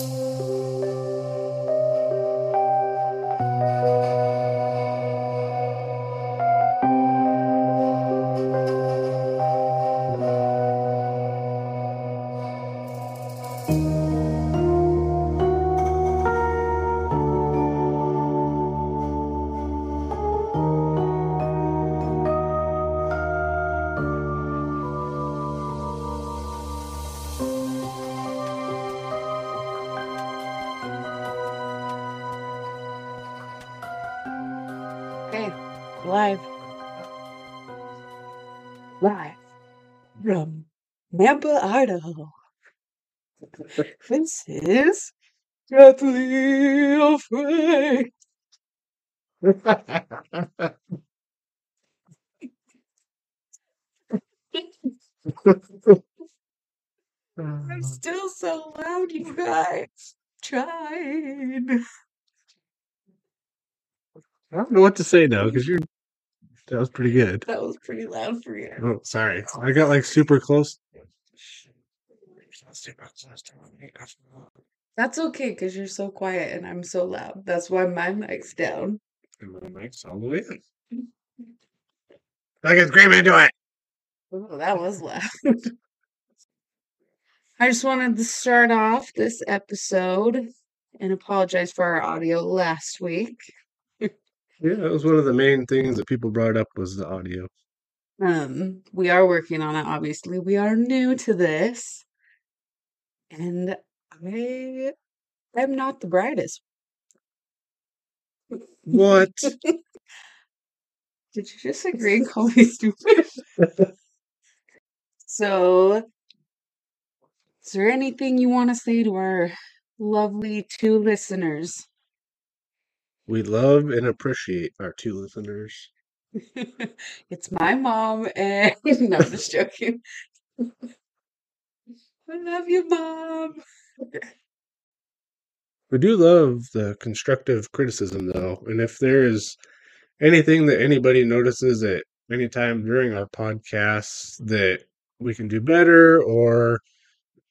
Okay, Nampa, Idaho. This is Deathly Afraid. I'm still so loud, you guys. Tried. I don't know what to say now because you're. That was pretty good. That was pretty loud for you. Oh, sorry. I got like super close. That's okay because you're so quiet and I'm so loud. That's why my mic's down. And my mic's all the way in. I can scream into it. Oh, that was loud. I just wanted to start off this episode and apologize for our audio last week. Yeah, that was one of the main things that people brought up was the audio. Um, we are working on it, obviously. We are new to this. And I am not the brightest. What? Did you just agree and call me stupid? So, is there anything you want to say to our lovely two listeners? we love and appreciate our two listeners. it's my mom and no, I'm just joking. I love you, mom. We do love the constructive criticism, though. And if there is anything that anybody notices at any time during our podcasts that we can do better or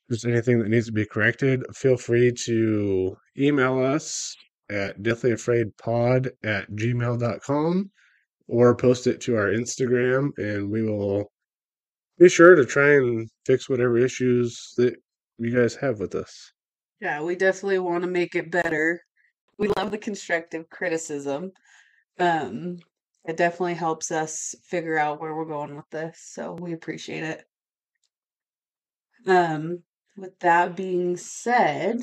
there's anything that needs to be corrected, feel free to email us at deathlyafraidpod at gmail.com or post it to our Instagram and we will be sure to try and fix whatever issues that you guys have with us. Yeah, we definitely want to make it better. We love the constructive criticism. Um, it definitely helps us figure out where we're going with this, so we appreciate it. Um, with that being said,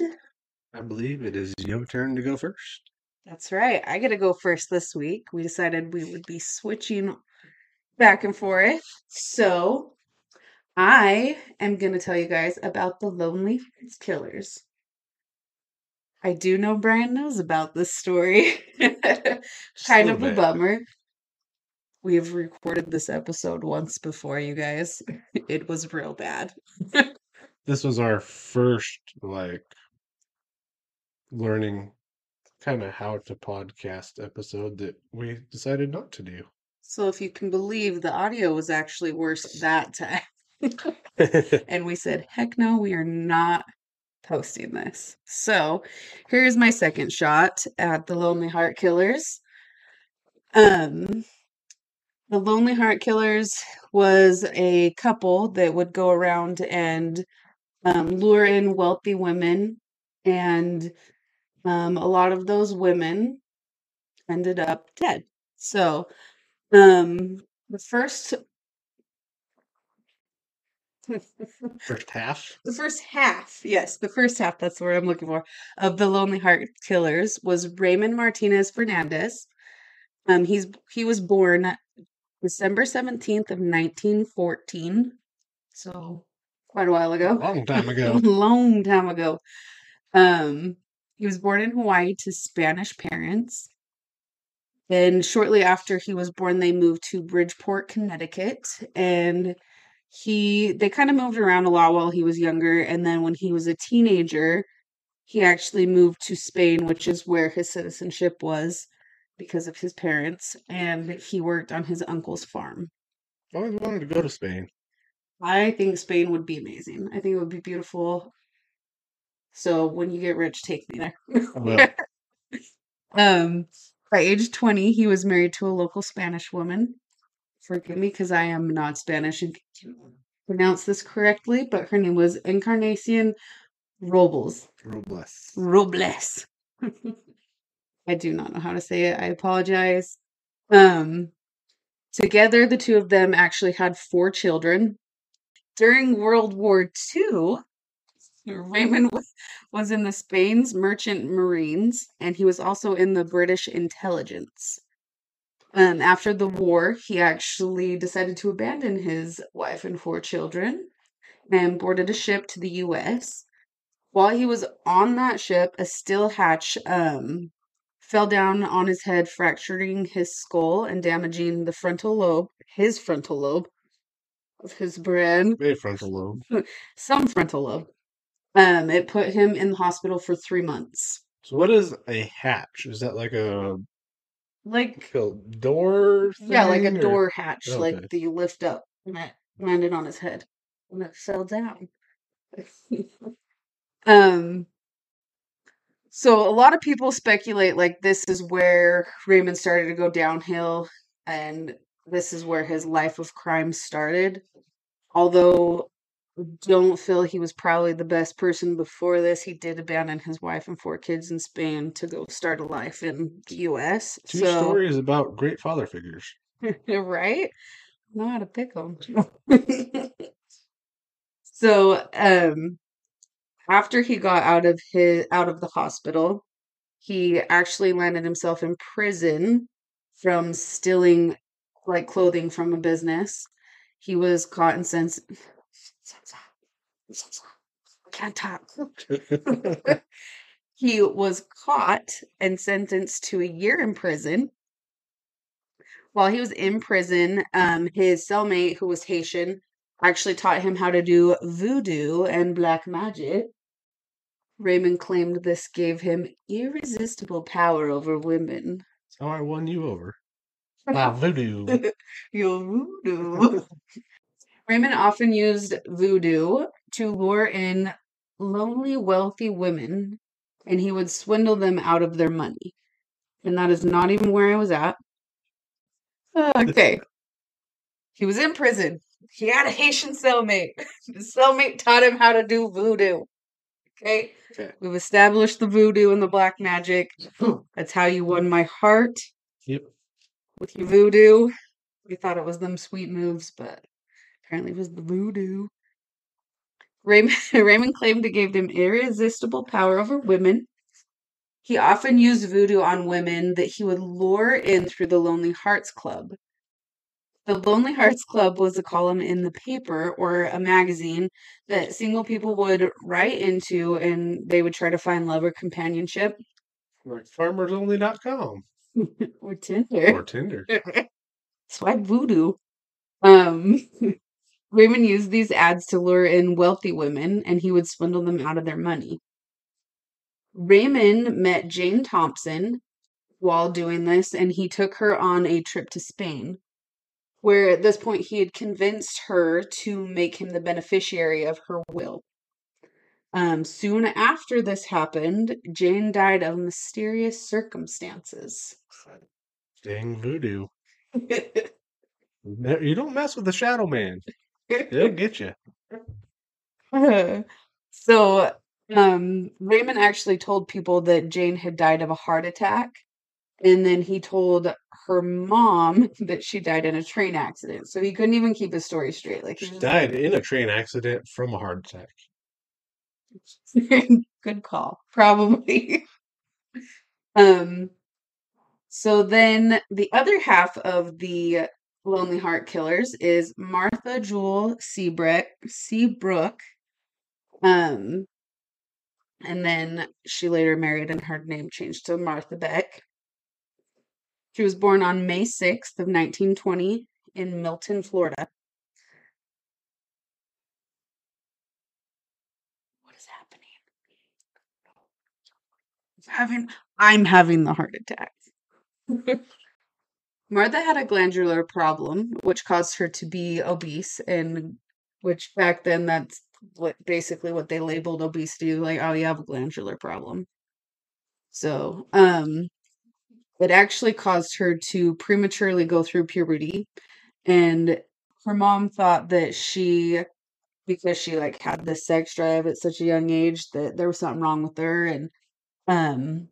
I believe it is your turn to go first. that's right. I get to go first this week. We decided we would be switching back and forth. So, I am going to tell you guys about the Lonely Hearts Killers. I do know Brian knows about this story. Kind a of a bit. bummer. We have recorded this episode once before, you guys. It was real bad. This was our first like learning kind of how to podcast episode that we decided not to do. So, if you can believe, the audio was actually worse that time. and we said, heck no, we are not posting this. So here's my second shot at the Lonely Heart Killers. Um, the Lonely Heart Killers was a couple that would go around and um, lure in wealthy women, and um, a lot of those women ended up dead. So, um, the first first half. the first half, yes, the first half, that's what I'm looking for, of the Lonely Heart Killers was Raymond Martinez Fernandez. Um, he's he was born December 17th of 1914. So quite a while A ago. long time ago. long time ago. Um, he was born in Hawaii to Spanish parents. Then shortly after he was born, they moved to Bridgeport, Connecticut, and he they kind of moved around a lot while he was younger. And then when he was a teenager, he actually moved to Spain, which is where his citizenship was because of his parents, and he worked on his uncle's farm. I always wanted to go to Spain. I think Spain would be amazing. I think it would be beautiful. So when you get rich, take me there. Um, by age 20, he was married to a local Spanish woman. Forgive me because I am not Spanish and can pronounce this correctly, but her name was Encarnacion Robles. Robles. Robles. I do not know how to say it. I apologize. Um, together, the two of them actually had four children. During World War II, Raymond was, was in the Spain's Merchant Marines, and he was also in the British intelligence. Um, after the war, he actually decided to abandon his wife and four children and boarded a ship to the U.S. While he was on that ship, a steel hatch um, fell down on his head, fracturing his skull and damaging the frontal lobe, his frontal lobe of his brain, A frontal lobe. some frontal lobe. Um, it put him in the hospital for three months. So what is a hatch? Is that like a, Like, door? yeah, like a or- door hatch, Okay. like you lift up, and it landed on his head, and it fell down. um, so a lot of people speculate like this is where Raymond started to go downhill, and this is where his life of crime started. Although don't feel he was probably the best person before this. He did abandon his wife and four kids in Spain to go start a life in the U.S. Two so, stories about great father figures. right? Know how to pick them. so, um, after he got out of his out of the hospital, he actually landed himself in prison from stealing like clothing from a business. He was caught and sent. Can't talk. he was caught and sentenced to a year in prison. While he was in prison, um, his cellmate, who was Haitian, actually taught him how to do voodoo and black magic. Raymond claimed this gave him irresistible power over women. How I won you over. Wow, voodoo. Your voodoo. Raymond often used voodoo to lure in lonely, wealthy women, and he would swindle them out of their money. And that is not even where I was at. Okay. He was in prison. He had a Haitian cellmate. The cellmate taught him how to do voodoo. Okay. Okay. We've established the voodoo and the black magic. That's how you won my heart Yep. with your voodoo. We thought it was them sweet moves, but apparently it was the voodoo. Raymond, Raymond claimed it gave him irresistible power over women. He often used voodoo on women that he would lure in through the Lonely Hearts Club. The Lonely Hearts Club was a column in the paper or a magazine that single people would write into and they would try to find love or companionship Like farmersonly.com or Tinder. or Tinder. Swipe voodoo. Um, Raymond used these ads to lure in wealthy women and he would swindle them out of their money. Raymond met Jane Thompson while doing this and he took her on a trip to Spain, where at this point he had convinced her to make him the beneficiary of her will. Um, soon after this happened, Jane died of mysterious circumstances. Dang voodoo. You don't mess with the shadow man. They'll get you. so um Raymond actually told people that Jane had died of a heart attack and then he told her mom that she died in a train accident. So he couldn't even keep his story straight. Like She died in a train accident from a heart attack. good call. Probably. um so then the other half of the Lonely Heart Killers is Martha Jule Seabrook Seabrook. Um and then she later married and her name changed to Martha Beck. She was born on May 6th of 1920 in Milton, Florida. What is happening? I'm having I'm having the heart attack. Martha had a glandular problem which caused her to be obese and which back then that's what basically what they labeled obesity, like, oh, you have a glandular problem. So, um, it actually caused her to prematurely go through puberty, and her mom thought that she, because she like had this sex drive at such a young age, that there was something wrong with her, and um,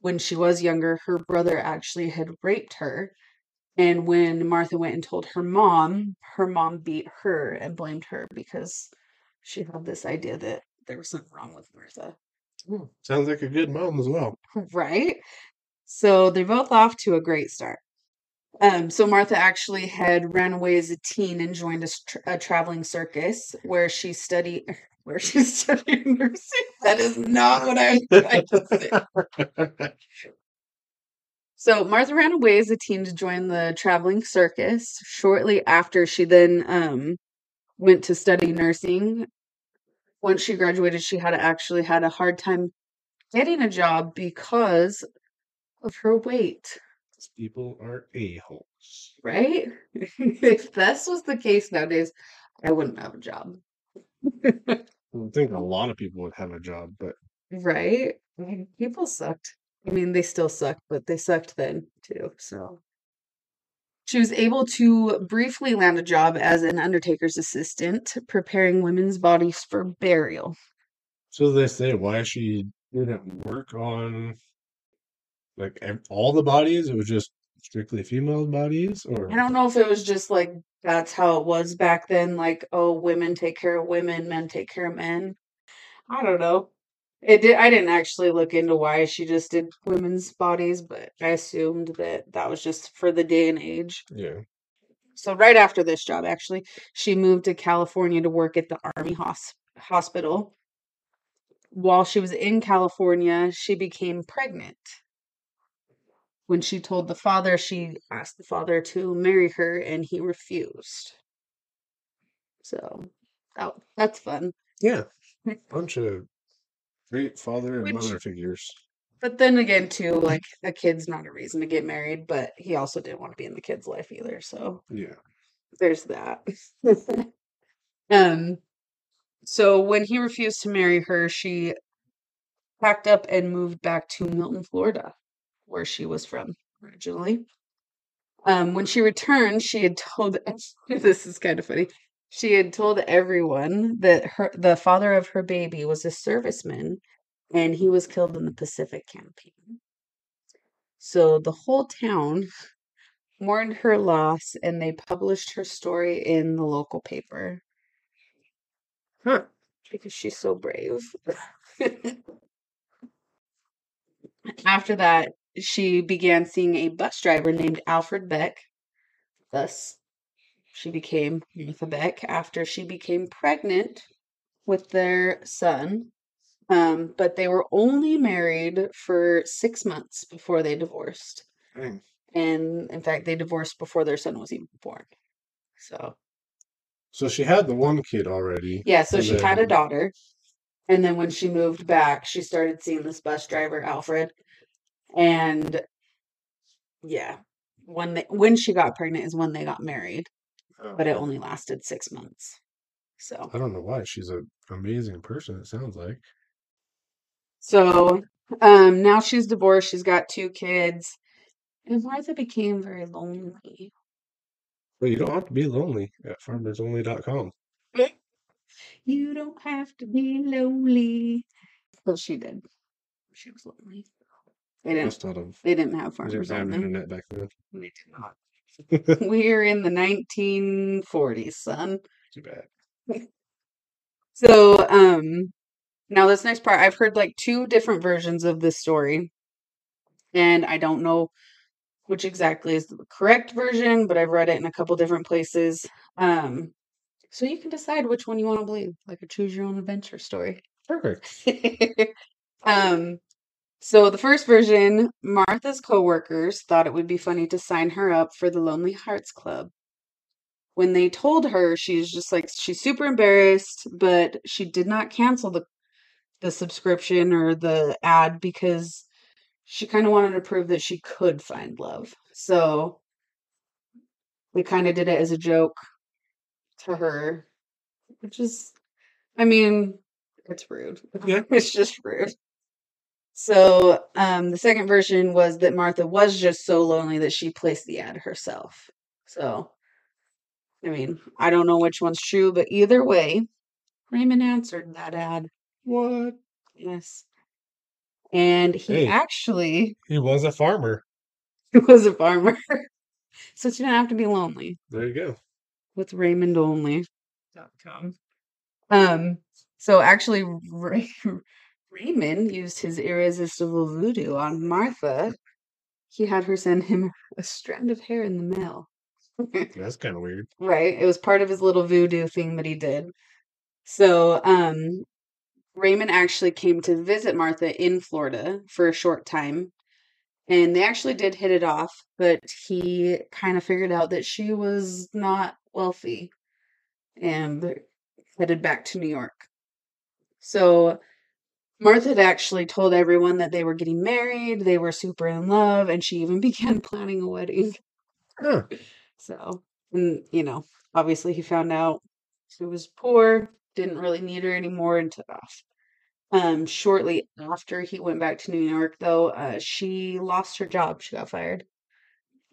when she was younger, her brother actually had raped her. And when Martha went and told her mom, her mom beat her and blamed her because she had this idea that there was something wrong with Martha. Hmm, Sounds like a good mom as well. Right? So they're both off to a great start. Um, so Martha actually had ran away as a teen and joined a, s- tr- a traveling circus where she studied where she's studying nursing. That is not what I was trying to say. So Martha ran away as a teen to join the traveling circus. Shortly after, she then um, went to study nursing. Once she graduated, she had actually had a hard time getting a job because of her weight. These people are a-holes. Right? if this was the case nowadays, I wouldn't have a job. I would think a lot of people would have a job, but Right? I mean, people sucked. I mean, they still suck, but they sucked then too. So she was able to briefly land a job as an undertaker's assistant, preparing women's bodies for burial. so they say why she didn't work on like all the bodies. It was just strictly female bodies, or I don't know if it was just like that's how it was back then, like, oh, women take care of women, men take care of men. I don't know. It did. I didn't actually look into why she just did women's bodies, but I assumed that that was just for the day and age. Yeah. So right after this job, actually, she moved to California to work at the Army hos- hospital. While she was in California, she became pregnant. When she told the father, she asked the father to marry her, and he refused. So, oh, that's fun. Yeah. Bunch of great father and Which- mother figures. But then again, too, like a kid's not a reason to get married, but he also didn't want to be in the kid's life either. So Yeah. there's that. um, so when he refused to marry her, she packed up and moved back to Milton, Florida, where she was from originally. Um, when she returned, she had told this is kind of funny. She had told everyone that her the father of her baby was a serviceman and he was killed in the Pacific campaign. So the whole town mourned her loss and they published her story in the local paper. Huh. Because she's so brave. After that, she began seeing a bus driver named Alfred Beck. Thus, she became Martha Beck after she became pregnant with their son. Um, but they were only married for six months before they divorced. Dang. And in fact, they divorced before their son was even born. So, So she had the one kid already. yeah, so she had a daughter. And then when she moved back, she started seeing this bus driver, Alfred. And yeah, when they, when she got pregnant is when they got married, Oh, but it only lasted six months. So, I don't know why. She's an amazing person, it sounds like. so um, now she's divorced. She's got two kids, and Martha became very lonely. Well, you don't have to be lonely at farmersonly.com. You don't have to be lonely. Well, she did. She was lonely. They didn't. Must not have. They didn't have They farmers didn't have only. internet back then. They did not. We're in the 1940s, son. Too bad. So, um, now this next part, I've heard like two different versions of this story, and I don't know which exactly is the correct version, but I've read it in a couple different places. Um, so you can decide which one you want to believe, like a choose your own adventure story. Perfect. um, so the first version, Martha's coworkers thought it would be funny to sign her up for the Lonely Hearts Club. When they told her, she's just like she's super embarrassed, but she did not cancel the the subscription or the ad because she kind of wanted to prove that she could find love. So we kind of did it as a joke to her, which is I mean, it's rude. Yeah. it's just rude. So, um, the second version was that Martha was just so lonely that she placed the ad herself. So, I mean, I don't know which one's true, but either way, Raymond answered that ad. What? Yes. And he Hey. actually He was a farmer. He was a farmer. so she didn't have to be lonely There you go. with Raymond only. Um, so actually, Ray- Raymond used his irresistible voodoo on Martha. He had her send him a strand of hair in the mail. That's kind of weird. Right. It was part of his little voodoo thing that he did. So, um, Raymond actually came to visit Martha in Florida for a short time. And they actually did hit it off, but he kind of figured out that she was not wealthy and headed back to New York. So, Martha had actually told everyone that they were getting married, they were super in love, and she even began planning a wedding. Huh. So, and you know, obviously he found out she was poor, didn't really need her anymore, and took off. Um, shortly after he went back to New York, though, uh, she lost her job. She got fired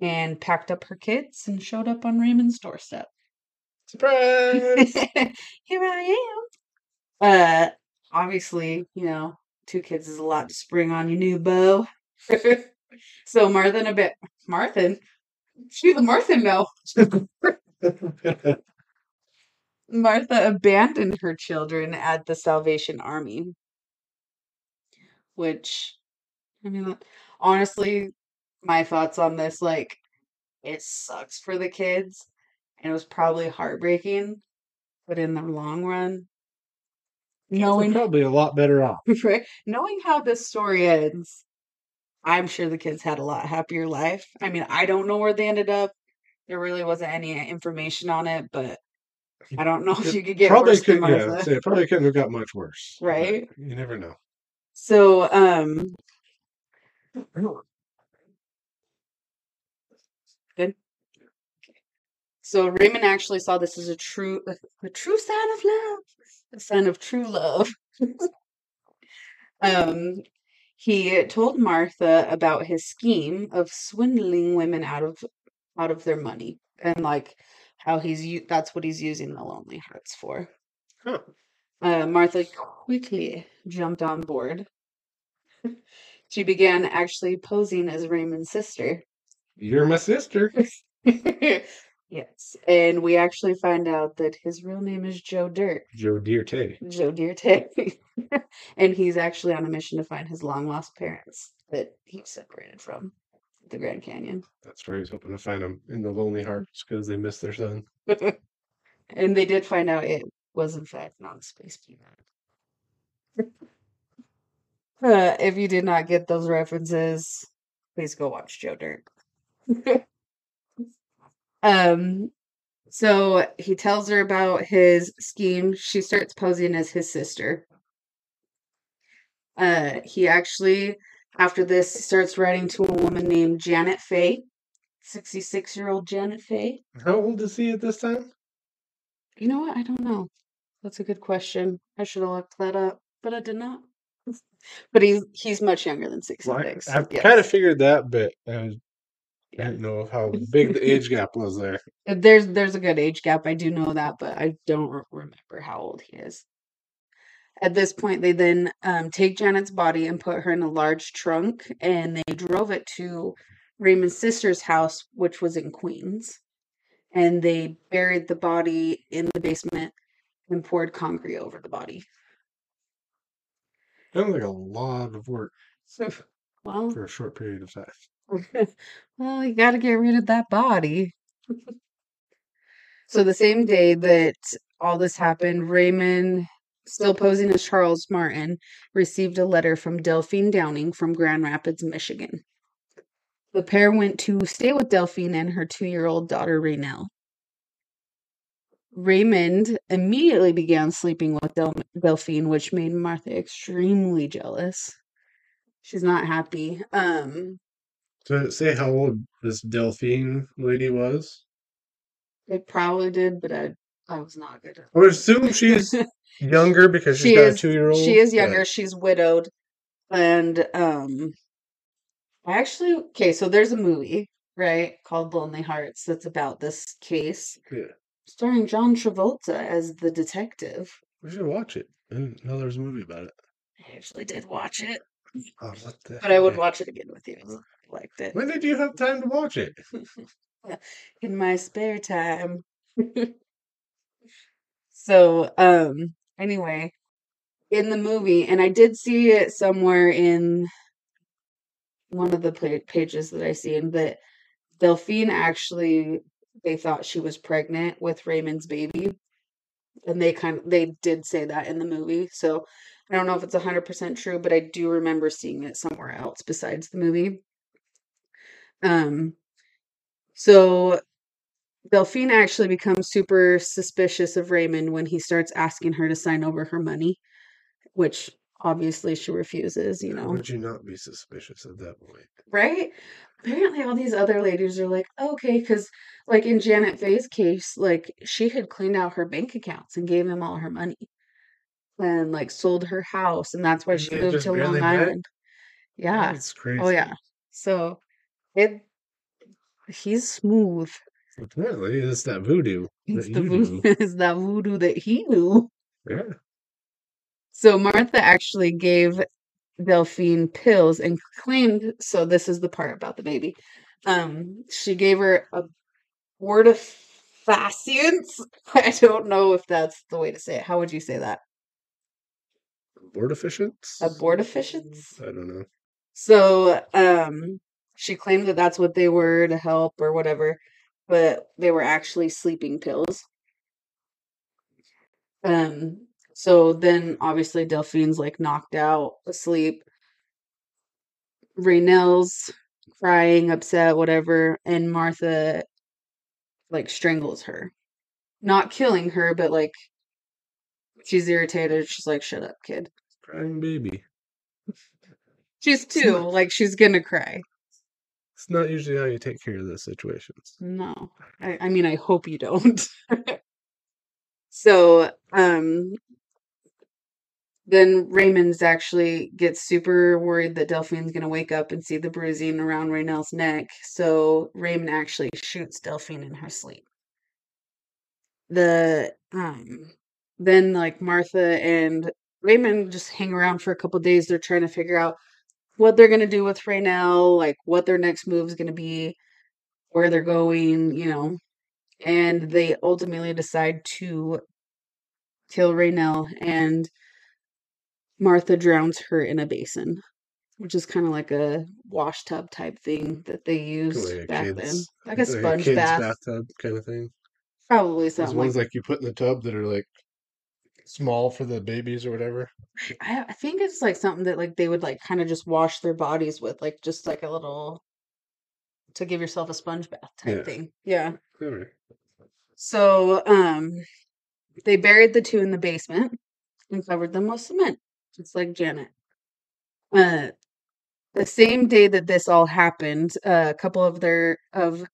and packed up her kids and showed up on Raymond's doorstep. Surprise! Here I am. Uh, obviously, you know, two kids is a lot to spring on your new beau. so Martha and a bit, Martha, she's a Martha now. Martha abandoned her children at the Salvation Army, which, I mean, honestly, my thoughts on this, like, it sucks for the kids, and it was probably heartbreaking, but in the long run, Knowing probably a lot better off. right, knowing how this story ends, I'm sure the kids had a lot happier life. I mean, I don't know where they ended up. There really wasn't any information on it, but I don't know if It you could get probably could, yeah, it probably couldn't have got much worse. Right? You never know. So, um, good. So Raymond actually saw this as a true, a true sign of love, a sign of true love. um, he told Martha about his scheme of swindling women out of out of their money and like how he's that's what he's using the lonely hearts for. Huh. Uh, Martha quickly jumped on board. she began actually posing as Raymond's sister. You're my sister. yes, and we actually find out that his real name is Joe Dirt, Joe Dierte. Joe Dirt, and he's actually on a mission to find his long lost parents that he separated from the Grand Canyon. That's where he's hoping to find them in the Lonely Hearts because they missed their son. and they did find out it was in fact not a space peanut. Uh, if you did not get those references, please go watch Joe Dirt. Um, so he tells her about his scheme. She starts posing as his sister. Uh, he actually, after this, starts writing to a woman named Janet Fay, 66 year old Janet Fay. How old is he at this time? You know what? I don't know. That's a good question. I should have looked that up, but I did not. But he's he's much younger than Well, I, 66. I've yes. kind of figured that, but I was- I didn't know how big the age gap was there. There's there's a good age gap. I do know that, but I don't remember how old he is. At this point, they then um, take Janet's body and put her in a large trunk, and they drove it to Raymond's sister's house, which was in Queens. And they buried the body in the basement and poured concrete over the body. Sounds like a lot of work Well, for a short period of time. Well, you got to get rid of that body. so the same day that all this happened, Raymond, still posing as Charles Martin, received a letter from Delphine Downing from Grand Rapids, Michigan. The pair went to stay with Delphine and her two-year-old daughter Rainelle. Raymond immediately began sleeping with Del- Delphine, which made Martha extremely jealous. She's not happy. Um, did it say how old this Delphine lady was? It probably did, but I I was not good. I would assume she's younger because she's she got is a two year old. she is younger. She's widowed, and um, I actually okay. So there's a movie right called Lonely Hearts that's about this case, Yeah. starring John Travolta as the detective. We should watch it. I didn't know there was a movie about it. I actually did watch it, Oh, but I would watch it again with you. Liked it When did you have time to watch it? in my spare time. so, um, anyway, in the movie, and I did see it somewhere in one of the pages that I seen that Delphine actually they thought she was pregnant with Raymond's baby, and they kind of they did say that in the movie. So I don't know if it's hundred percent true, but I do remember seeing it somewhere else besides the movie. Um, so Delphine actually becomes super suspicious of Raymond when he starts asking her to sign over her money, which obviously she refuses, you How know. would you not be suspicious at that point? Right? Apparently all these other ladies are like, okay, because like in Janet Fay's case, like she had cleaned out her bank accounts and gave him all her money and like sold her house, and that's why she moved to Long barely met? Island. Yeah. That's crazy. Oh yeah. So it he's smooth. Apparently, it's that voodoo. It's that the voodoo, it's that voodoo that he knew. Yeah. So Martha actually gave Delphine pills and claimed so this is the part about the baby. Um she gave her a abortifacients. I don't know if that's the way to say it. How would you say that? Abortifacients? Abortifacients? I don't know. So um she claimed that that's what they were to help or whatever, but they were actually sleeping pills. Um so then obviously Delphine's like knocked out, asleep. Rainelle's crying, upset, whatever, and Martha like strangles her. Not killing her, but like she's irritated. She's like, "Shut up, kid." Crying baby. She's two, like she's gonna cry. It's not usually how you take care of those situations. No, I, I mean, I hope you don't. so, um, then Raymond's actually gets super worried that Delphine's gonna wake up and see the bruising around Rainelle's neck. So Raymond actually shoots Delphine in her sleep. The um, then like Martha and Raymond just hang around for a couple days. They're trying to figure out what they're gonna do with Rainelle, like what their next move is gonna be, where they're going, you know. And they ultimately decide to kill Rainelle and Martha drowns her in a basin, which is kind of like a washtub type thing that they used Like back then. Like a sponge kid's bath. bathtub kind of thing. Probably something ones like like you put in the tub that are like small for the babies or whatever. I, I think it's like something that like they would like kind of just wash their bodies with, like just like a little to give yourself a sponge bath type Yeah. thing. Yeah. Alright. So um they buried the two in the basement and covered them with cement, just like Janet. Uh the same day that this all happened, uh, a couple of their of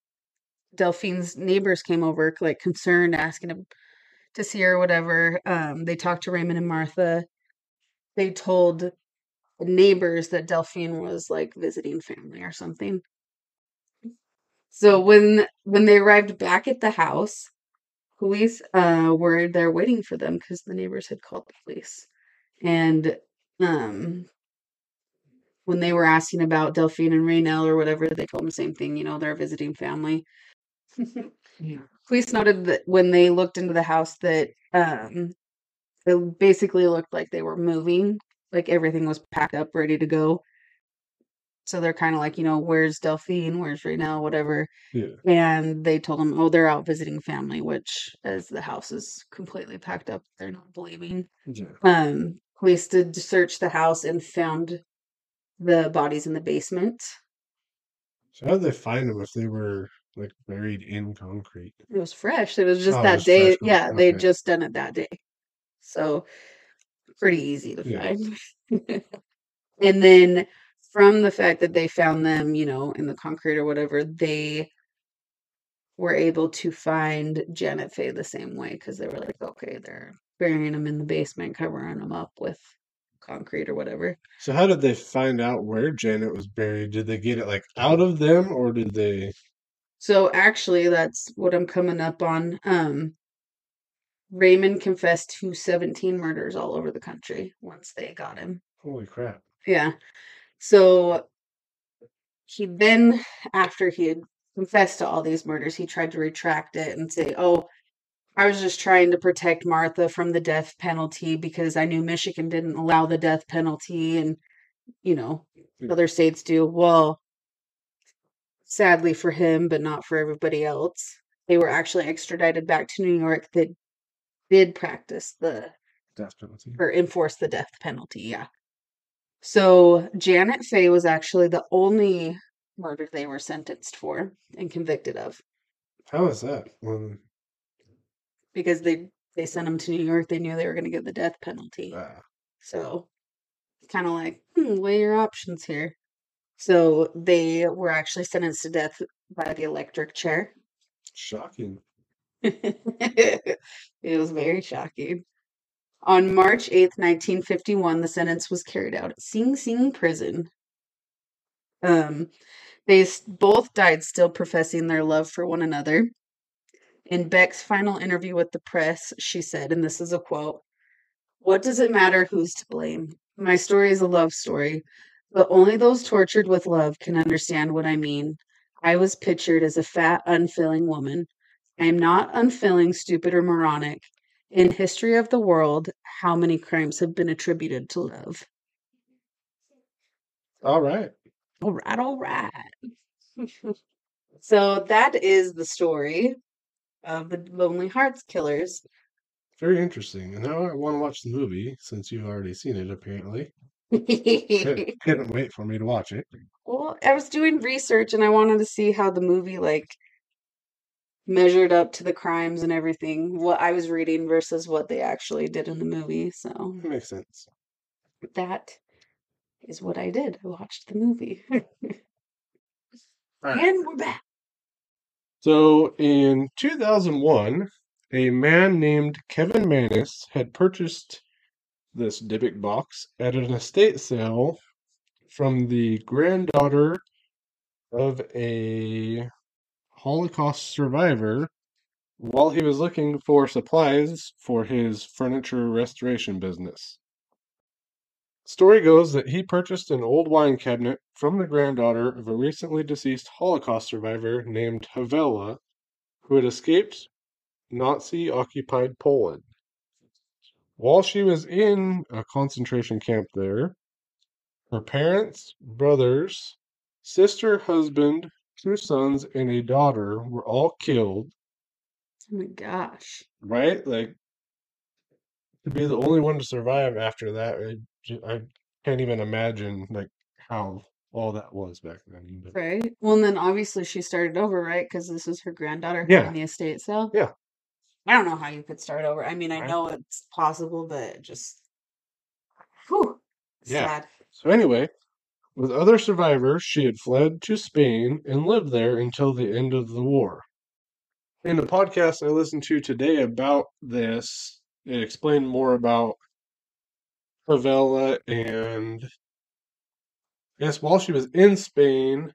Delphine's neighbors came over, like concerned, asking him to see her or whatever. Um, they talked to Raymond and Martha. They told neighbors that Delphine was like visiting family or something. So when when they arrived back at the house, police uh were there waiting for them because the neighbors had called the police. And um when they were asking about Delphine and Rainelle or whatever, they told them the same thing, you know, they're visiting family. Police noted that when they looked into the house that um it basically looked like they were moving, like everything was packed up, ready to go. So they're kind of like, you know, where's Delphine? Where's Rainelle? Whatever. Yeah. And they told them, oh, they're out visiting family, which as the house is completely packed up, they're not believing. Yeah. Um, police did search the house and found the bodies in the basement. So how did they find them if they were like buried in concrete? It was fresh. It was just Oh, that was day. Yeah, they would just done it that day. So pretty easy to Yeah. find. and then from the fact that they found them, you know, in the concrete or whatever, they were able to find Janet Fay the same way because they were like, okay, they're burying them in the basement, covering them up with concrete or whatever. So how did they find out where Janet was buried? Did they get it like out of them or did they So actually, that's what I'm coming up on. Um, Raymond confessed to 17 murders all over the country once they got him. holy crap. Yeah. So he then, after he had confessed to all these murders, he tried to retract it and say, oh, I was just trying to protect Martha from the death penalty because I knew Michigan didn't allow the death penalty and, you know, Mm. other states do. Well, sadly for him, but not for everybody else, they were actually extradited back to New York that did practice the Death penalty. or enforce the death penalty. Yeah. So Janet Fay was actually the only murder they were sentenced for and convicted of How is that? Because they they sent them to New York. They knew they were going to get the death penalty. ah, So kind of like, hmm, weigh your options here. So they were actually sentenced to death by the electric chair. shocking. it was very shocking. On March 8th, 1951, the sentence was carried out at Sing Sing prison. Um, they both died still professing their love for one another. In Beck's final interview with the press, she said, and this is a quote What does it matter who's to blame? My story is a love story, but only those tortured with love can understand what I mean. I was pictured as a fat, unfilling woman. I am not unfilling, stupid, or moronic. In history of the world, how many crimes have been attributed to love? All right. All right, all right. so that is the story of the Lonely Hearts Killers. Very interesting. And now I want to watch the movie since you've already seen it, apparently. Couldn't wait for me to watch it. well, I was doing research and I wanted to see how the movie like measured up to the crimes and everything, what I was reading versus what they actually did in the movie. So Makes sense. that is what I did. I watched the movie. Right. and we're back. So in 2001, a man named Kevin Manis had purchased this Dybbuk box at an estate sale from the granddaughter of a Holocaust survivor while he was looking for supplies for his furniture restoration business. Story goes that he purchased an old wine cabinet from the granddaughter of a recently deceased Holocaust survivor named Havela, who had escaped Nazi occupied Poland. While she was in a concentration camp there, her parents, brothers, sister, husband, two sons, and a daughter were all killed, Oh my gosh. right? Like, to be the only one to survive after that, I, I can't even imagine, like, how all that was back then. but- Right. Well, and then obviously she started over, right? Because this is her granddaughter Yeah. having the estate sale. Yeah. I don't know how you could start over. I mean, I Right. know it's possible, but just, whew, Yeah. sad. So anyway, with other survivors, she had fled to Spain and lived there until the end of the war. In the podcast I listened to today about this, it explained more about Havela and yes, while she was in Spain,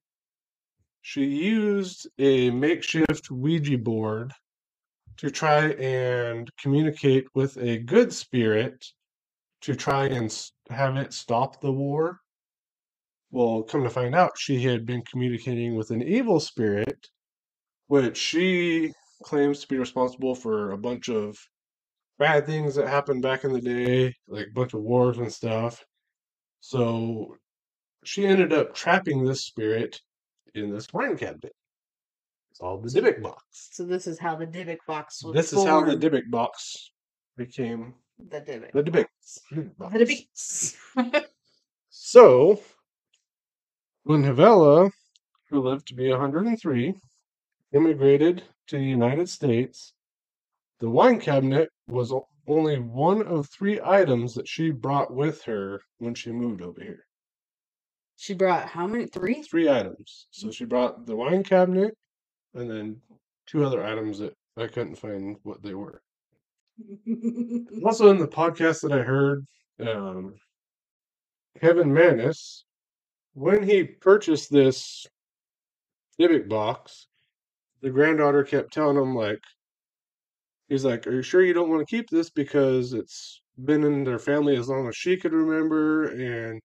she used a makeshift Ouija board to try and communicate with a good spirit to try and have it stop the war. Well, come to find out, she had been communicating with an evil spirit, which she claims to be responsible for a bunch of bad things that happened back in the day, like a bunch of wars and stuff. So she ended up trapping this spirit in this wine cabinet. Called the Dybbuk box. So this is how the Dybbuk box was This is how the born. Dybbuk box became the Dybbuk. the Dybbuk The box. Dybbuk. So, when Havela, who lived to be 103, immigrated to the United States, the wine cabinet was o- only one of three items that she brought with her when she moved over here. she brought how many? Three? Three items. So mm-hmm. she brought the wine cabinet and then two other items that I couldn't find what they were. Also, in the podcast that I heard, um, Kevin Mannis, when he purchased this Dybbuk box, the granddaughter kept telling him, like, he's like, Are you sure you don't want to keep this? Because it's been in their family as long as she could remember. And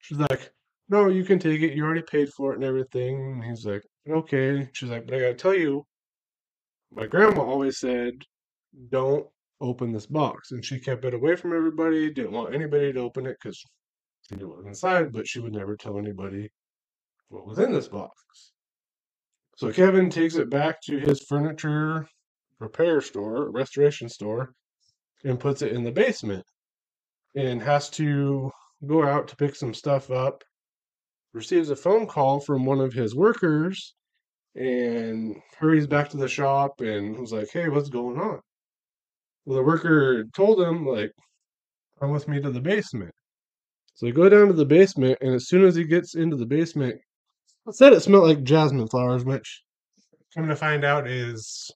she's like, No, you can take it. You already paid for it and everything. And he's like, Okay. She's like, But I got to tell you, my grandma always said, Don't open this box. And she kept it away from everybody, didn't want anybody to open it because she knew what was inside, but she would never tell anybody what was in this box. So Kevin takes it back to his furniture repair store, restoration store, and puts it in the basement and has to go out to pick some stuff up. Receives a phone call from one of his workers and hurries back to the shop and was like, Hey, what's going on? Well, the worker told him, like, come with me to the basement. So they go down to the basement, and as soon as he gets into the basement, it said it smelled like jasmine flowers, which come to find out is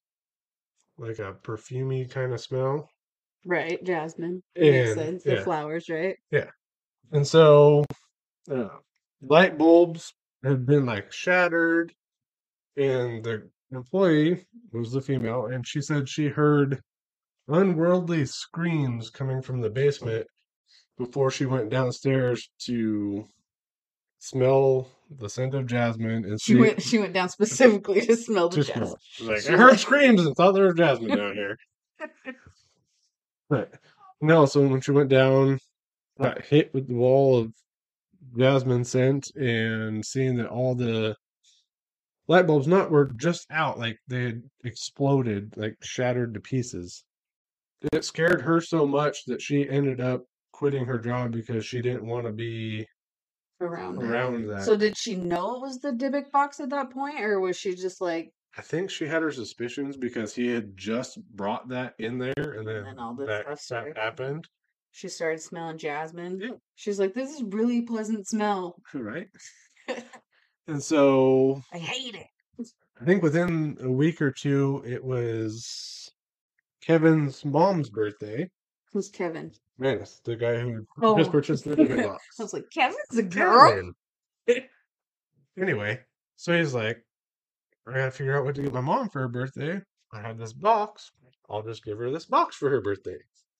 like a perfumey kind of smell. right, jasmine. Makes And sense. The yeah, flowers, right? Yeah. And so uh, light bulbs had been like shattered, and the employee was the female, and she said she heard unworldly screams coming from the basement before she went downstairs to smell the scent of jasmine and She see went. She went down specifically to smell the just jasmine. smell. She's like, I heard screams and thought there was jasmine down here. But no, so when she went down, got hit with the wall of jasmine scent and seeing that all the light bulbs not were just out, like they had exploded, like shattered to pieces. It scared her so much that she ended up quitting her job because she didn't want to be around. around that. So did she know it was the Dybbuk box at that point, or was she just like, I think she had her suspicions because he had just brought that in there and then, this that, stuff that happened. She started smelling jasmine? Yeah. She's like, this is really pleasant smell. Right. And so I hate it. I think within a week or two, it was Kevin's mom's birthday. Who's Kevin? Mannis, the guy who Oh. just purchased the box. I was like, Kevin's a girl. Kevin. anyway, so he's like, I gotta figure out what to get my mom for her birthday. I have this box. I'll just give her this box for her birthday.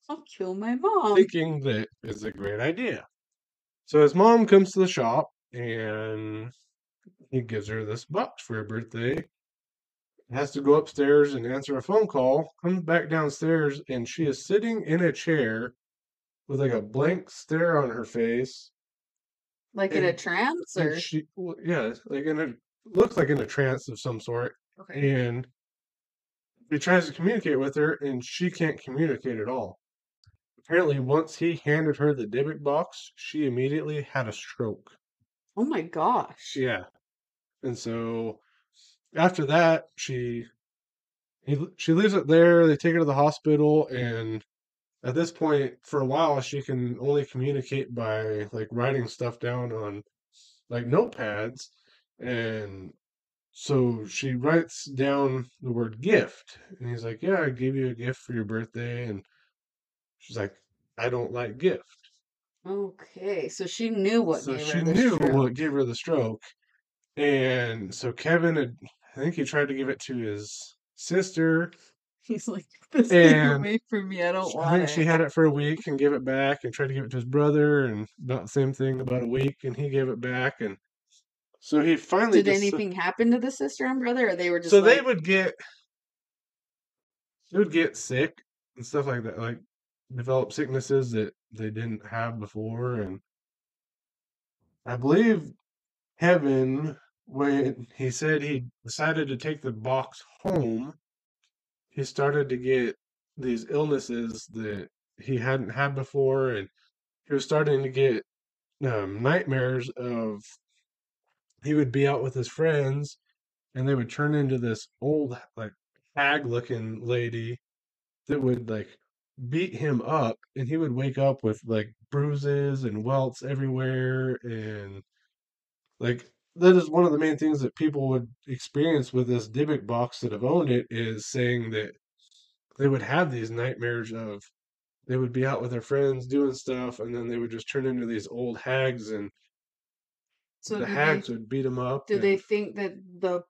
I'll kill my mom. thinking that is a great idea. So his mom comes to the shop and he gives her this box for her birthday. Has to go upstairs and answer a phone call. Comes back downstairs and she is sitting in a chair with like a blank stare on her face. Like in a trance, or she, well, yeah, like in a looks like in a trance of some sort. okay. And he tries to communicate with her and she can't communicate at all. Apparently, once he handed her the Dybbuk box, she immediately had a stroke. Oh my gosh. Yeah. And so after that, she he, she leaves it there. They take her to the hospital, and at this point, for a while, she can only communicate by like writing stuff down on like notepads, and so she writes down the word gift, and he's like, "Yeah, I gave you a gift for your birthday," and she's like, "I don't like gift." Okay, so she knew what so gave she her the knew stroke. what gave her the stroke and so kevin had i think he tried to give it to his sister He's like, this thing away from me. I don't want." i think it. she had it for a week and gave it back and tried to give it to his brother and about the same thing about a week and he gave it back and so he finally Did deci- anything happen to the sister and brother, or they were just so like, they would get they would get sick and stuff like that like develop sicknesses that they didn't have before and i believe Kevin when he said he decided to take the box home he started to get these illnesses that he hadn't had before and he was starting to get um, nightmares of he would be out with his friends and they would turn into this old like hag looking lady that would like beat him up and he would wake up with like bruises and welts everywhere and like that is one of the main things that people would experience with this Dybbuk box that have owned it is saying that they would have these nightmares of they would be out with their friends doing stuff, and then they would just turn into these old hags, and So the hags they, would beat them up. do they think that the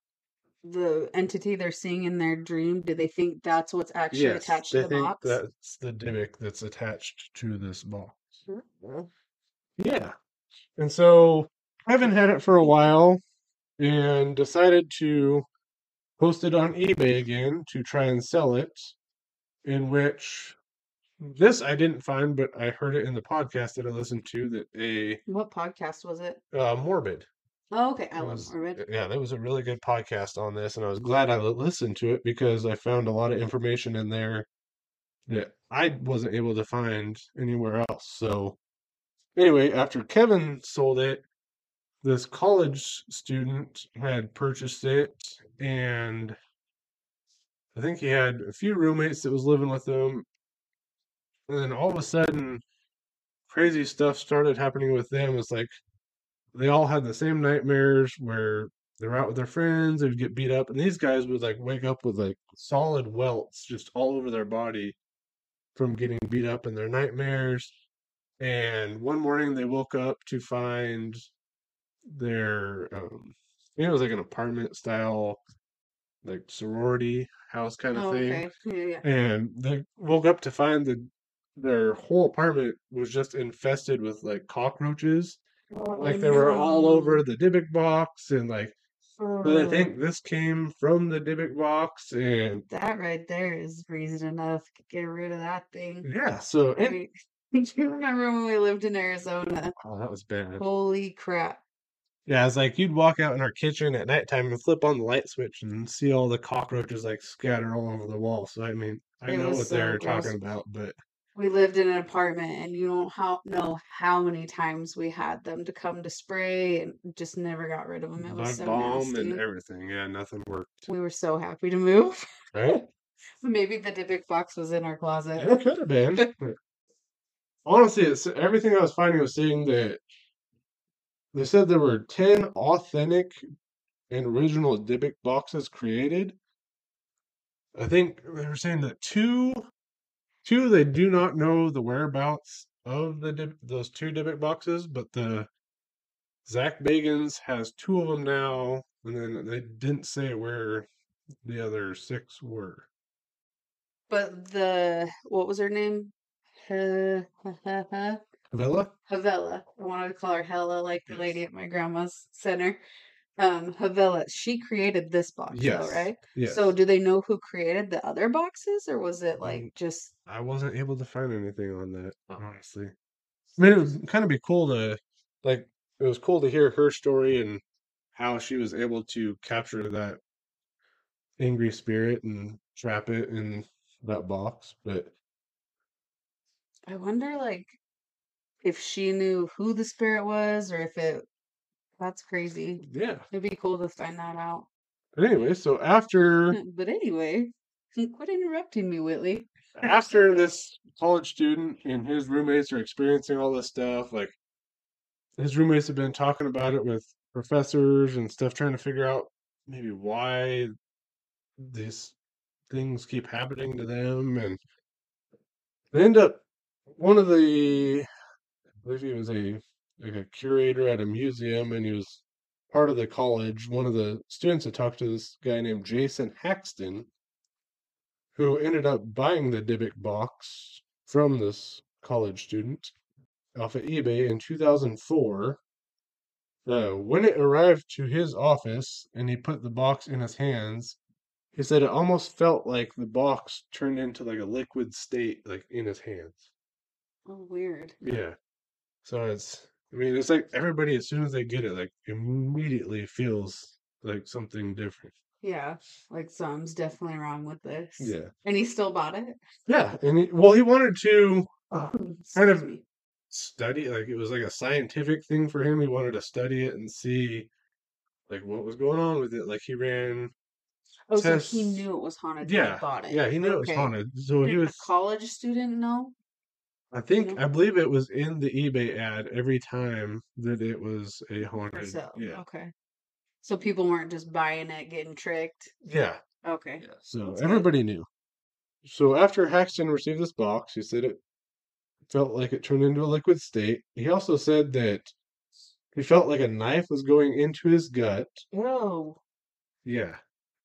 the entity they're seeing in their dream, do they think that's what's actually yes, attached they to the think box? that's the Dybbuk that's attached to this box. Yeah. And so Kevin had it for a while and decided to post it on eBay again to try and sell it. In which this I didn't find, but I heard it in the podcast that I listened to that a What podcast was it? uh, morbid. Oh, okay. I It love was, Morbid. Uh, yeah, that was a really good podcast on this, and I was glad I listened to it because I found a lot of information in there that I wasn't able to find anywhere else. So, anyway, after Kevin sold it, this college student had purchased it, and I think he had a few roommates that was living with him. And then all of a sudden, crazy stuff started happening with them. It's like they all had the same nightmares where they're out with their friends, they would get beat up, and these guys would like wake up with like solid welts just all over their body from getting beat up in their nightmares. And one morning they woke up to find their um I think it was like an apartment style like sorority house kind of Oh, thing. okay. Yeah, yeah. And they woke up to find that their whole apartment was just infested with like cockroaches Oh, like they were all over the Dybbuk box and like but I Oh, think this came from the Dybbuk box and that right there is reason enough to get rid of that thing. yeah so I mean, do you remember when we lived in Arizona? oh that was bad Holy crap. yeah it's like you'd walk out in our kitchen at nighttime and flip on the light switch and see all the cockroaches like scattered all over the wall so I mean I It know what so they're gross. talking about but We lived in an apartment and you don't how know how many times we had them to come to spray and just never got rid of them. It was so bomb nasty. and everything yeah nothing worked We were so happy to move. right Maybe the Dybbuk box was in our closet. it could have been honestly it's everything I was finding was saying that They said there were 10 authentic and original Dybbuk boxes created. I think they were saying that two, two they do not know the whereabouts of the those two Dybbuk boxes, but the Zach Bagans has two of them now, and then they didn't say where the other six were. But the what was her name? Villa? Havela. I wanted to call her Hella, like the lady at my grandma's center. Um, Havela. She created this box, Yes. though, right? Yes. So, do they know who created the other boxes, or was it like Mm. just? I wasn't able to find anything on that, honestly. I mean, it would kind of be cool to, like, it was cool to hear her story and how she was able to capture that angry spirit and trap it in that box. But I wonder, like, if she knew who the spirit was, or if it. That's crazy. yeah. It'd be cool to find that out. But anyway, so after But anyway, quit interrupting me, Whitley. after this college student and his roommates are experiencing all this stuff, like his roommates have been talking about it with professors and stuff, trying to figure out maybe why these things keep happening to them, and they end up one of the I believe he was a like a curator at a museum, and he was part of the college. One of the students had talked to this guy named Jason Haxton, who ended up buying the Dybbuk box from this college student off of eBay in 2004. Uh, when it arrived to his office and he put the box in his hands, he said it almost felt like the box turned into like a liquid state, like in his hands. Oh, weird. Yeah. So it's, I mean, it's like everybody, as soon as they get it, like immediately feels like something different. Yeah, like something's definitely wrong with this. Yeah. And he still bought it. Yeah. And he, well, he wanted to Oh, kind of me. study, like it was like a scientific thing for him. He wanted to study it and see like what was going on with it. Like he ran, Oh, so he knew it was haunted. when he yeah, bought it. yeah, he knew it was Okay. haunted. So he Did was, a college student know? I think, know? I believe it was in the eBay ad every time that it was a haunted. so? Yeah. Okay. So people weren't just buying it, getting tricked. Yeah. Okay. So That's good. everybody knew. So after Haxton received this box, he said it felt like it turned into a liquid state. He also said that he felt like a knife was going into his gut. Whoa. Yeah.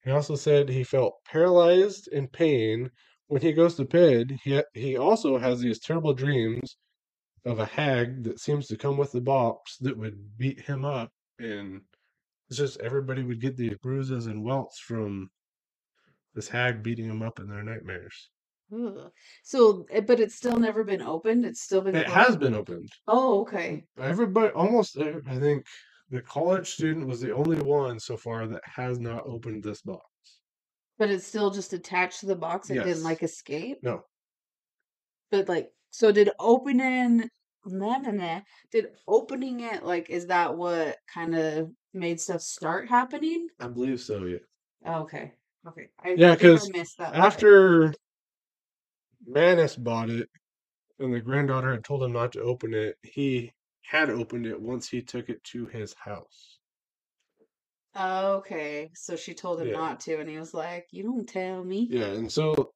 He also said he felt paralyzed in pain when he goes to bed. He he also has these terrible dreams of a hag that seems to come with the box that would beat him up, and it's just everybody would get these bruises and welts from this hag beating him up in their nightmares. Ugh. So, eh, but it's still never been opened. It's still been. It closed? has been opened. Oh, okay. Everybody, almost, I think the college student was the only one so far that has not opened this box. But it's still just attached to the box. It Yes. didn't like escape. No, But like, so did opening? Nah, nah, nah. Did opening it like? Is that what kind of made stuff start happening? I believe so. Yeah. Oh, okay. Okay. I Yeah, think I 'cause missed that. part. After Mannis bought it, and the granddaughter had told him not to open it, he had opened it once he took it to his house. Okay. So she told him Yeah. not to, and he was like, "You don't tell me." Yeah, and so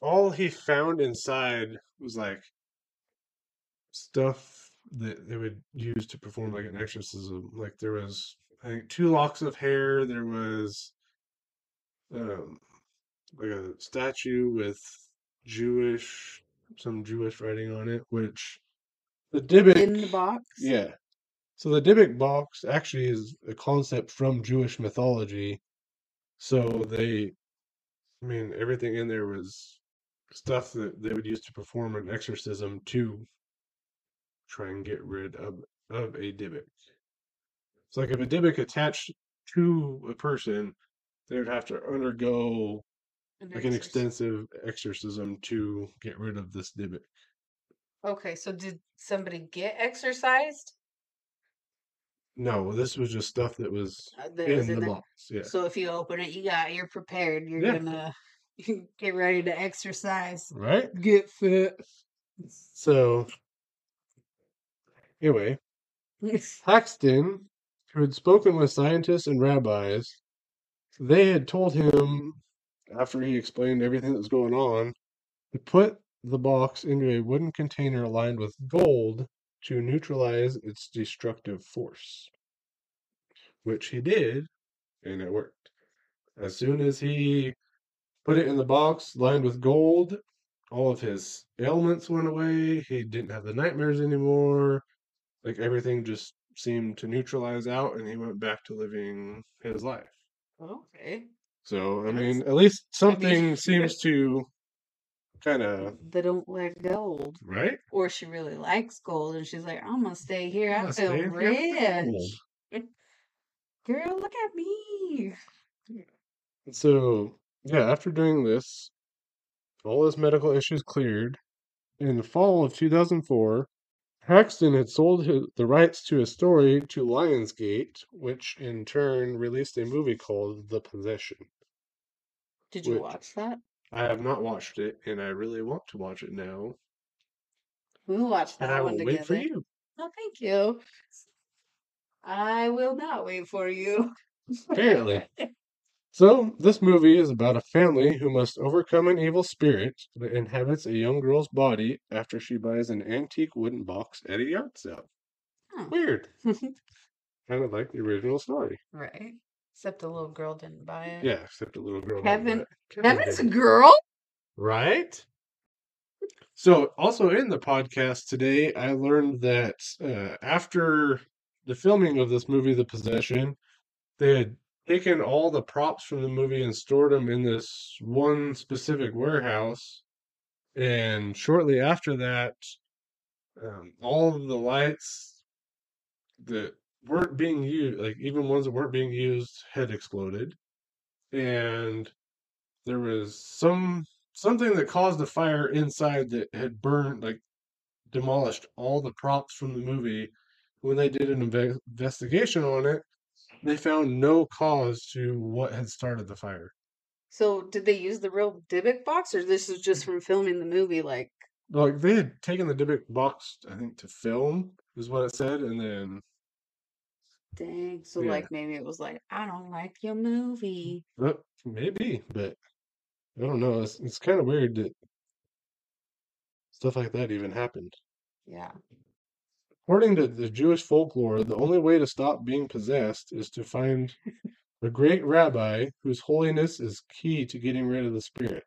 all he found inside was like stuff that they would use to perform like an exorcism. Like there was, I think, two locks of hair. There was um, like a statue with Jewish, some Jewish writing on it, which the Dybbuk. In the box. Yeah. So the Dybbuk box actually is a concept from Jewish mythology. So they, I mean, everything in there was stuff that they would use to perform an exorcism to try and get rid of of a Dybbuk. It's like if a Dybbuk attached to a person, they would have to undergo An like an extensive exorcism to get rid of this Dybbuk. Okay, so did somebody get exercised? No, this was just stuff that was Uh, that in was the in box. Yeah. So if you open it, you got you're prepared. You're Yeah. gonna get ready to exercise. Right? Get fit. So, anyway, Haxton, who had spoken with scientists and rabbis, they had told him, after he explained everything that was going on, to put the box into a wooden container lined with gold to neutralize its destructive force. Which he did, and it worked. As soon as he put it in the box lined with gold, all of his ailments went away. He didn't have the nightmares anymore. Like everything just seemed to neutralize out, and he went back to living his life. okay. So, I mean, at least I mean- something seems to kind of, They don't like gold. right? Or she really likes gold and she's like, I'm gonna stay here. I'm I feel rich. Girl, look at me. So, yeah, after doing this, all his medical issues cleared. In the fall of 2004, Haxton had sold his, the rights to his story to Lionsgate, which in turn released a movie called The Possession. Did you Which- watch that? I have not watched it, and I really want to watch it now. We'll watch that And I one will together. wait for you. Oh, thank you. I will not wait for you. Apparently. So, this movie is about a family who must overcome an evil spirit that inhabits a young girl's body after she buys an antique wooden box at a yard sale. Oh. Weird. Kind of like the original story. right. Except the little girl didn't buy it. Yeah, except a little girl. didn't buy Kevin- it. Kevin Kevin's a girl? Right? So, also in the podcast today, I learned that uh, after the filming of this movie, The Possession, they had taken all the props from the movie and stored them in this one specific warehouse. And shortly after that, um, all of the lights that weren't being used, like even ones that weren't being used, had exploded. And there was some something that caused a fire inside that had burned like demolished all the props from the movie when they did an inve- investigation on it they found no cause to what had started the fire So did they use the real Dybbuk box or this is just from filming the movie like like they had taken the Dybbuk box i think to film is what it said and then dang. So Yeah. like maybe it was like, I don't like your movie. uh, maybe but I don't know. It's it's kind of weird that stuff like that even happened. Yeah. According to the Jewish folklore, the only way to stop being possessed is to find a great rabbi whose holiness is key to getting rid of the spirit.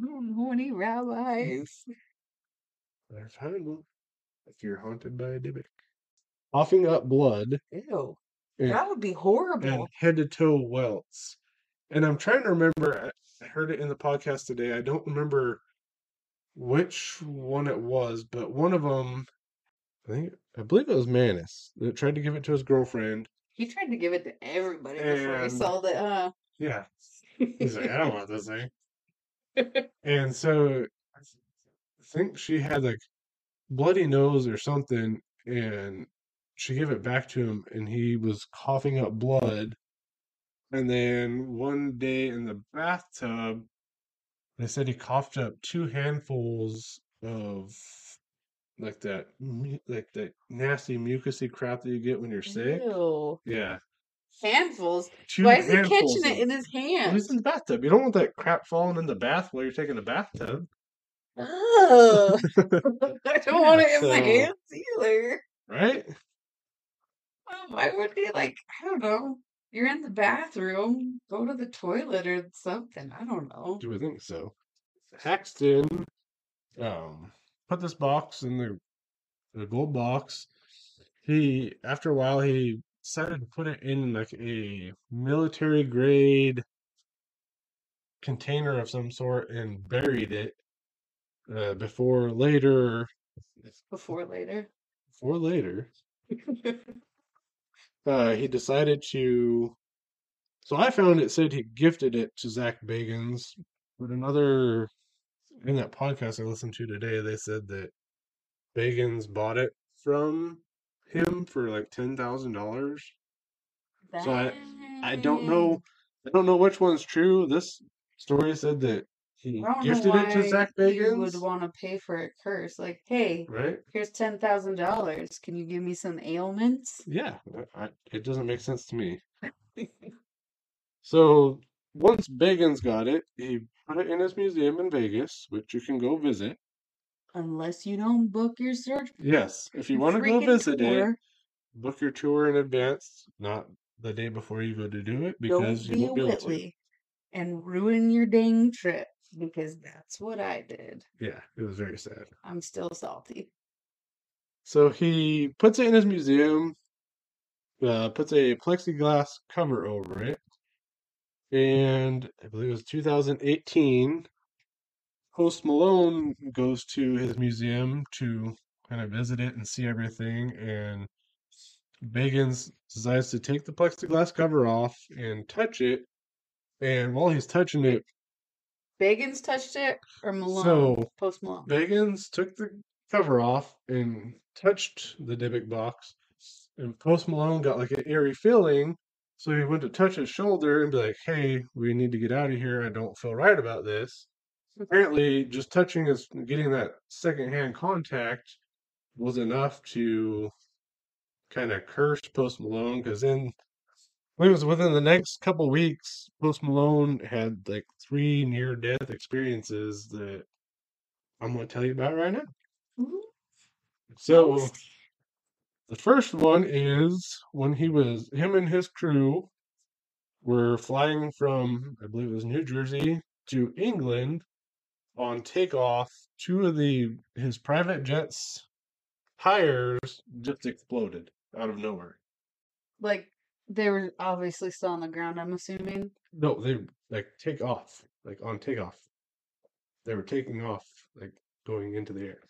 Mm, Horny rabbis. I found one. If you're haunted by a Dybbuk. Coughing up blood Ew. and, That would be and horrible. head to toe welts. And I'm trying to remember, I- heard it in the podcast today. I don't remember which one it was, but one of them, I think, I believe it was Mannis that tried to give it to his girlfriend. He tried to give it to everybody before he And- sold it, huh? Yeah. He's like, I don't want this thing. And so I think she had like bloody nose or something, and she gave it back to him, and he was coughing up blood. And then one day in the bathtub, they said he coughed up two handfuls of like that, like that nasty mucusy crap that you get when you're sick. Ew. Yeah, Handfuls. two Why is he catching it in his hand? He's in the bathtub. You don't want that crap falling in the bath while you're taking a bathtub. Ugh. I don't want it in my so- hands either. right? Well, why would be like? I don't know. You're in the bathroom. Go to the toilet or something. I don't know. Do we think so? Haxton um, put this box in the the gold box. He after a while he decided to put it in like a military grade container of some sort and buried it uh, before later Before later. before later uh, he decided to. So I found it said he gifted it to Zach Bagans, but another in that podcast I listened to today, they said that Bagans bought it from him for like ten thousand dollars. So I- I don't know. I don't know which one's true. This story said that he I don't know gifted it to Zach you Bagans, would want to pay for it curse. Like, hey, right? here's ten thousand dollars. Can you give me some ailments? Yeah, I, it doesn't make sense to me. So once Bagans got it, he put it in his museum in Vegas, which you can go visit. Unless you don't book your search. Yes, if you want to go visit it, book your tour in advance, not the day before you go to do it, because don't you be won't be able to. And ruin your dang trip because that's what I did. Yeah, it was very sad. I'm still salty. So he puts it in his museum, uh, puts a plexiglass cover over it, and I believe it was 2018. Post Malone goes to his museum to kind of visit it and see everything, and Bagans decides to take the plexiglass cover off and touch it. And while he's touching it, Bagans touched it or Malone? So- Post Malone. Bagans took the cover off and touched the Dybbuk box, and Post Malone got like an eerie feeling. So he went to touch his shoulder and be like, "Hey, we need to get out of here. I don't feel right about this." Hmm. Apparently, just touching his, getting that secondhand contact was enough to kind of curse Post Malone. Because then, I think it was within the next couple weeks, Post Malone had like three near-death experiences that I'm going to tell you about right now. Ooh, So the first one is when he was him and his crew were flying from I believe it was New Jersey to England on takeoff. Two of the his private jets tires just exploded out of nowhere. like they were obviously still on the ground. I'm assuming. No, they like take off, like on takeoff. They were taking off, like going into the air.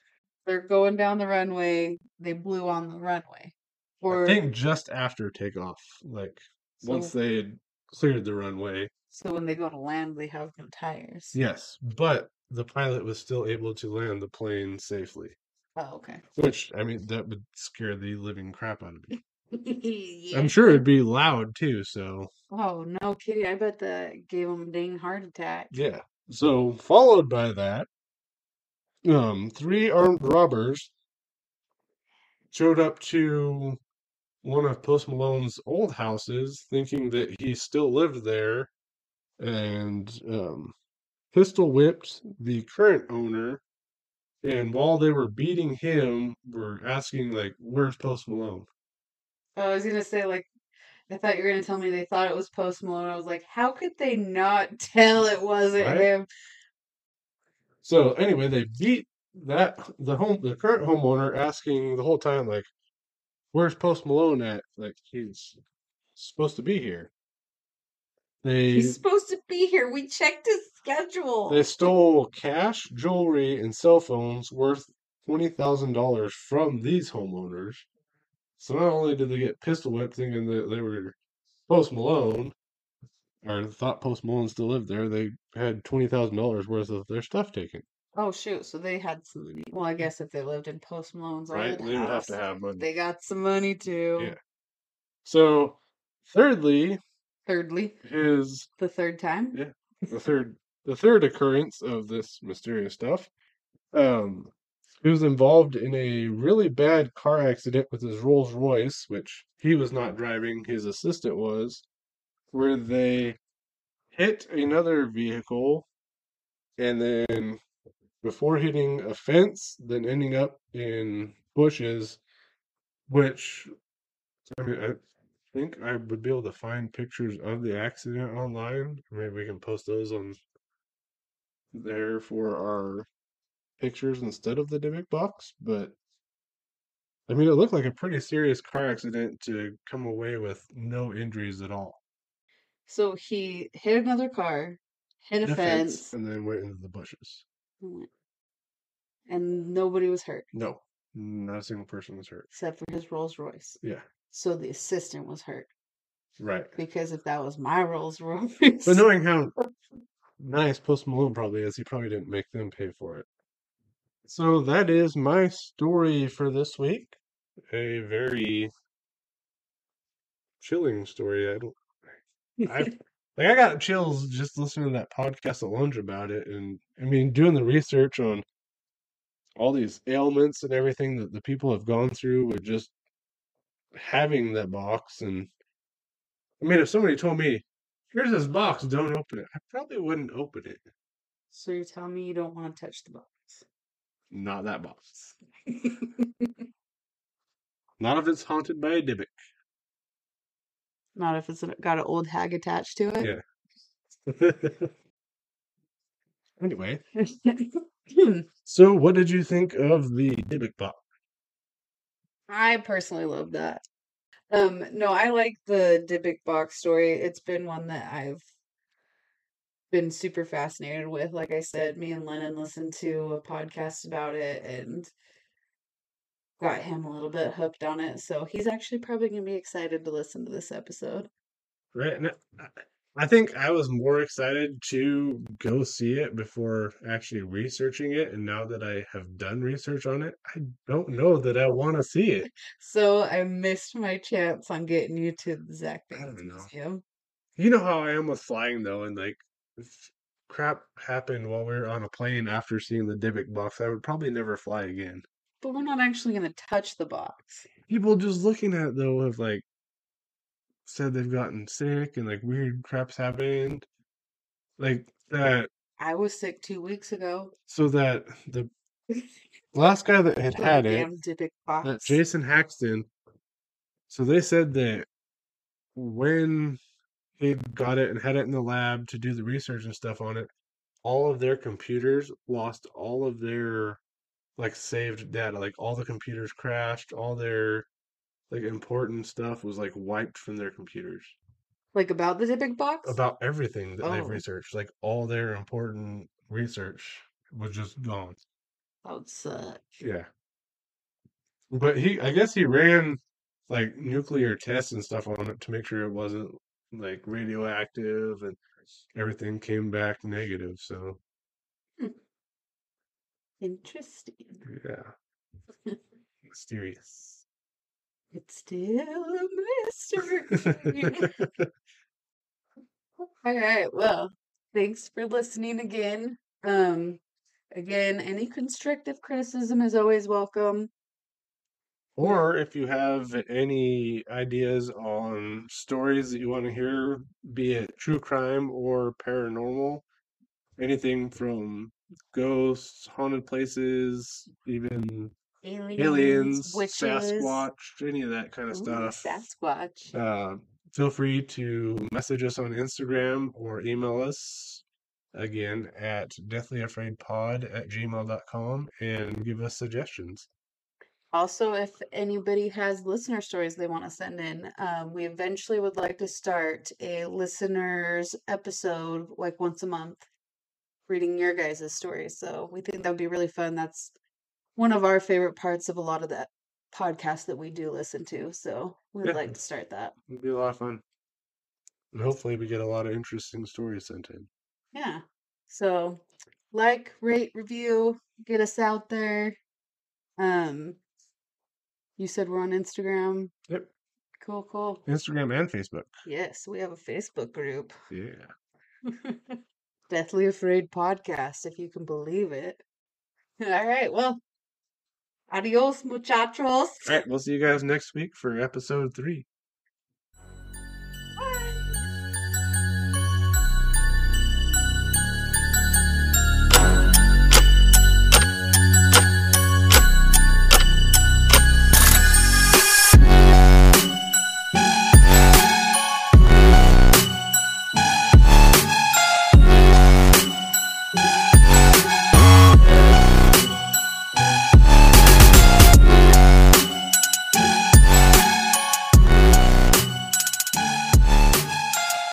They're going down the runway. They blew on the runway. Or I think just after takeoff, like so, once they had cleared the runway. so when they go to land, they have no tires. Yes, but the pilot was still able to land the plane safely. Oh, okay. Which, I mean, that would scare the living crap out of me. yeah. I'm sure it'd be loud too, so Oh no, kitty! I bet that gave him a dang heart attack. yeah. So, followed by that, um, three armed robbers showed up to one of Post Malone's old houses, thinking that he still lived there, and um, pistol whipped the current owner, and while they were beating him, were asking like, "Where's Post Malone?" I was gonna say like I thought you were gonna tell me they thought it was Post Malone. I was like, how could they not tell it wasn't Right? him? So anyway, they beat that the home the current homeowner asking the whole time like, "Where's Post Malone at?" Like he's supposed to be here. They He's supposed to be here. We checked his schedule. they stole cash, jewelry, and cell phones worth twenty thousand dollars from these homeowners. So not only did they get pistol whipped thinking that they were Post Malone, or thought Post Malone still lived there, they had twenty thousand dollars worth of their stuff taken. Oh shoot! So they had some money. Well, I guess if they lived in Post Malone's Right? They would have to have money. they got some money too. Yeah. So, thirdly, Thirdly, is the third time. Yeah. the third the third occurrence of this mysterious stuff. Um, he was involved in a really bad car accident with his Rolls Royce, which he was not driving; his assistant was, where they hit another vehicle, and then before hitting a fence, then ending up in bushes, which I mean, I think I would be able to find pictures of the accident online. Maybe we can post those on there for our pictures instead of the Dybbuk box. But I mean, it looked like a pretty serious car accident to come away with no injuries at all. So he hit another car, hit a The fence, and then went into the bushes. and nobody was hurt No, not a single person was hurt. except for his Rolls Royce. Yeah, So the assistant was hurt right. because if that was my Rolls Royce, But knowing how nice Post Malone probably is, he probably didn't make them pay for it. So that is my story for this week. A very chilling story. I don't. I like. I got chills just listening to that podcast alone about it, and I mean, doing the research on all these ailments and everything that the people have gone through with just having that box. And I mean, if somebody told me, "Here's this box, don't open it," I probably wouldn't open it. so you're telling me you don't want to touch the box? Not that box. Not if it's haunted by a Dybbuk. Not if it's got an old hag attached to it. Yeah. anyway, so what did you think of the Dybbuk box? I personally love that. Um, no, I like the Dybbuk box story. It's been one that I've been super fascinated with. Like I said, me and Lennon listened to a podcast about it and got him a little bit hooked on it. So he's actually probably going to be excited to listen to this episode. Right. And I- think I was more excited to go see it before actually researching it. And now that I have done research on it, I don't know that I want to see it. So I missed my chance on getting you to the Zach Bagans. Museum. You know how I am with flying though, and like crap happened while we were on a plane after seeing the Dybbuk box, I would probably never fly again. But we're not actually going to touch the box. People just looking at it though have like said they've gotten sick and like weird crap's happened. Like that I was sick two weeks ago. so that the last guy that had had it box. that Jason Haxton. So they said that when he got it and had it in the lab to do the research and stuff on it, all of their computers lost all of their like saved data. Like all the computers crashed, all their like important stuff was like wiped from their computers. Like about the Dybbuk box? About everything that they've Oh. researched, like all their important research was just gone. That would suck. Yeah. But he, I guess he ran like nuclear tests and stuff on it to make sure it wasn't like radioactive and everything came back negative. So, Interesting. yeah. Mysterious. It's still a mystery. All right. Well, thanks for listening again. Um, again, any constructive criticism is always welcome. Or if you have any ideas on stories that you want to hear, be it true crime or paranormal, anything from ghosts, haunted places, even Aliens, aliens, witches. Sasquatch, any of that kind of Ooh, stuff. Sasquatch. Uh, feel free to message us on Instagram or email us again at deathlyafraidpod at gmail.com and give us suggestions. Also, if anybody has listener stories they want to send in, um, we eventually would like to start a listeners episode like once a month, reading your guys' stories. So we think that would be really fun. That's one of our favorite parts of a lot of the podcasts that we do listen to. So we'd Yeah. like to start that. It'll be a lot of fun. And hopefully, we get a lot of interesting stories sent in. Yeah. So like, rate, review, get us out there. Um, you said we're on Instagram. Yep. Cool, cool. Instagram and Facebook. Yes, we have a Facebook group. Yeah. Deathly Afraid podcast, if you can believe it. All right, well, adios, muchachos. All right. We'll see you guys next week for episode three.